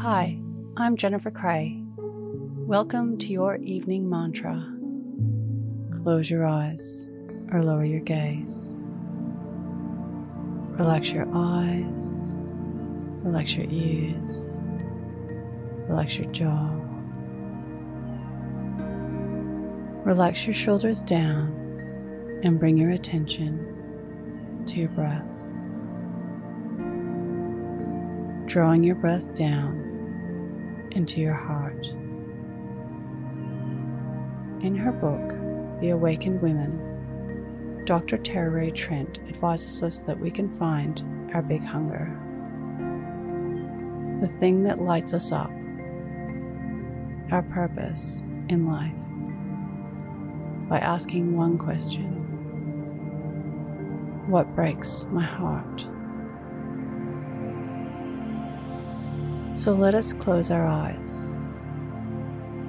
Hi, I'm Jennifer Cray. Welcome to your evening mantra. Close your eyes or lower your gaze. Relax your eyes, relax your ears, relax your jaw. Relax your shoulders down and bring your attention to your breath. Drawing your breath down into your heart. In her book, The Awakened Woman, Dr. Tererai Trent advises us that we can find our big hunger, the thing that lights us up, our purpose in life, by asking one question What breaks my heart? So let us close our eyes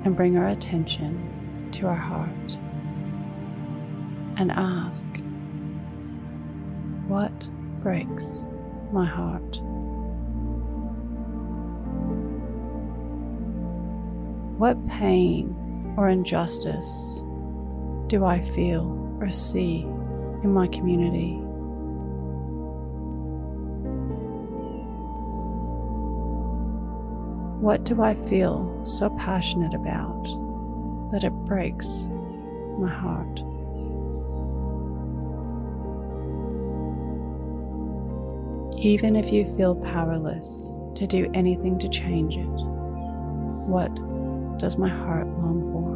and bring our attention to our heart and ask, What breaks my heart? What pain or injustice do I feel or see in my community? What do I feel so passionate about that it breaks my heart? Even if you feel powerless to do anything to change it, what does my heart long for?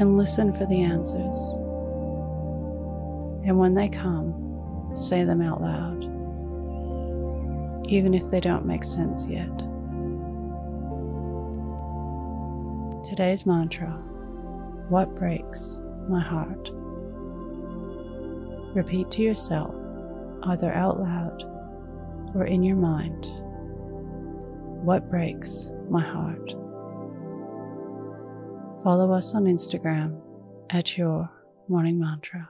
And listen for the answers. And when they come, say them out loud, even if they don't make sense yet. Today's mantra What breaks my heart? Repeat to yourself, either out loud or in your mind, what breaks my heart? Follow us on Instagram at your morning mantra.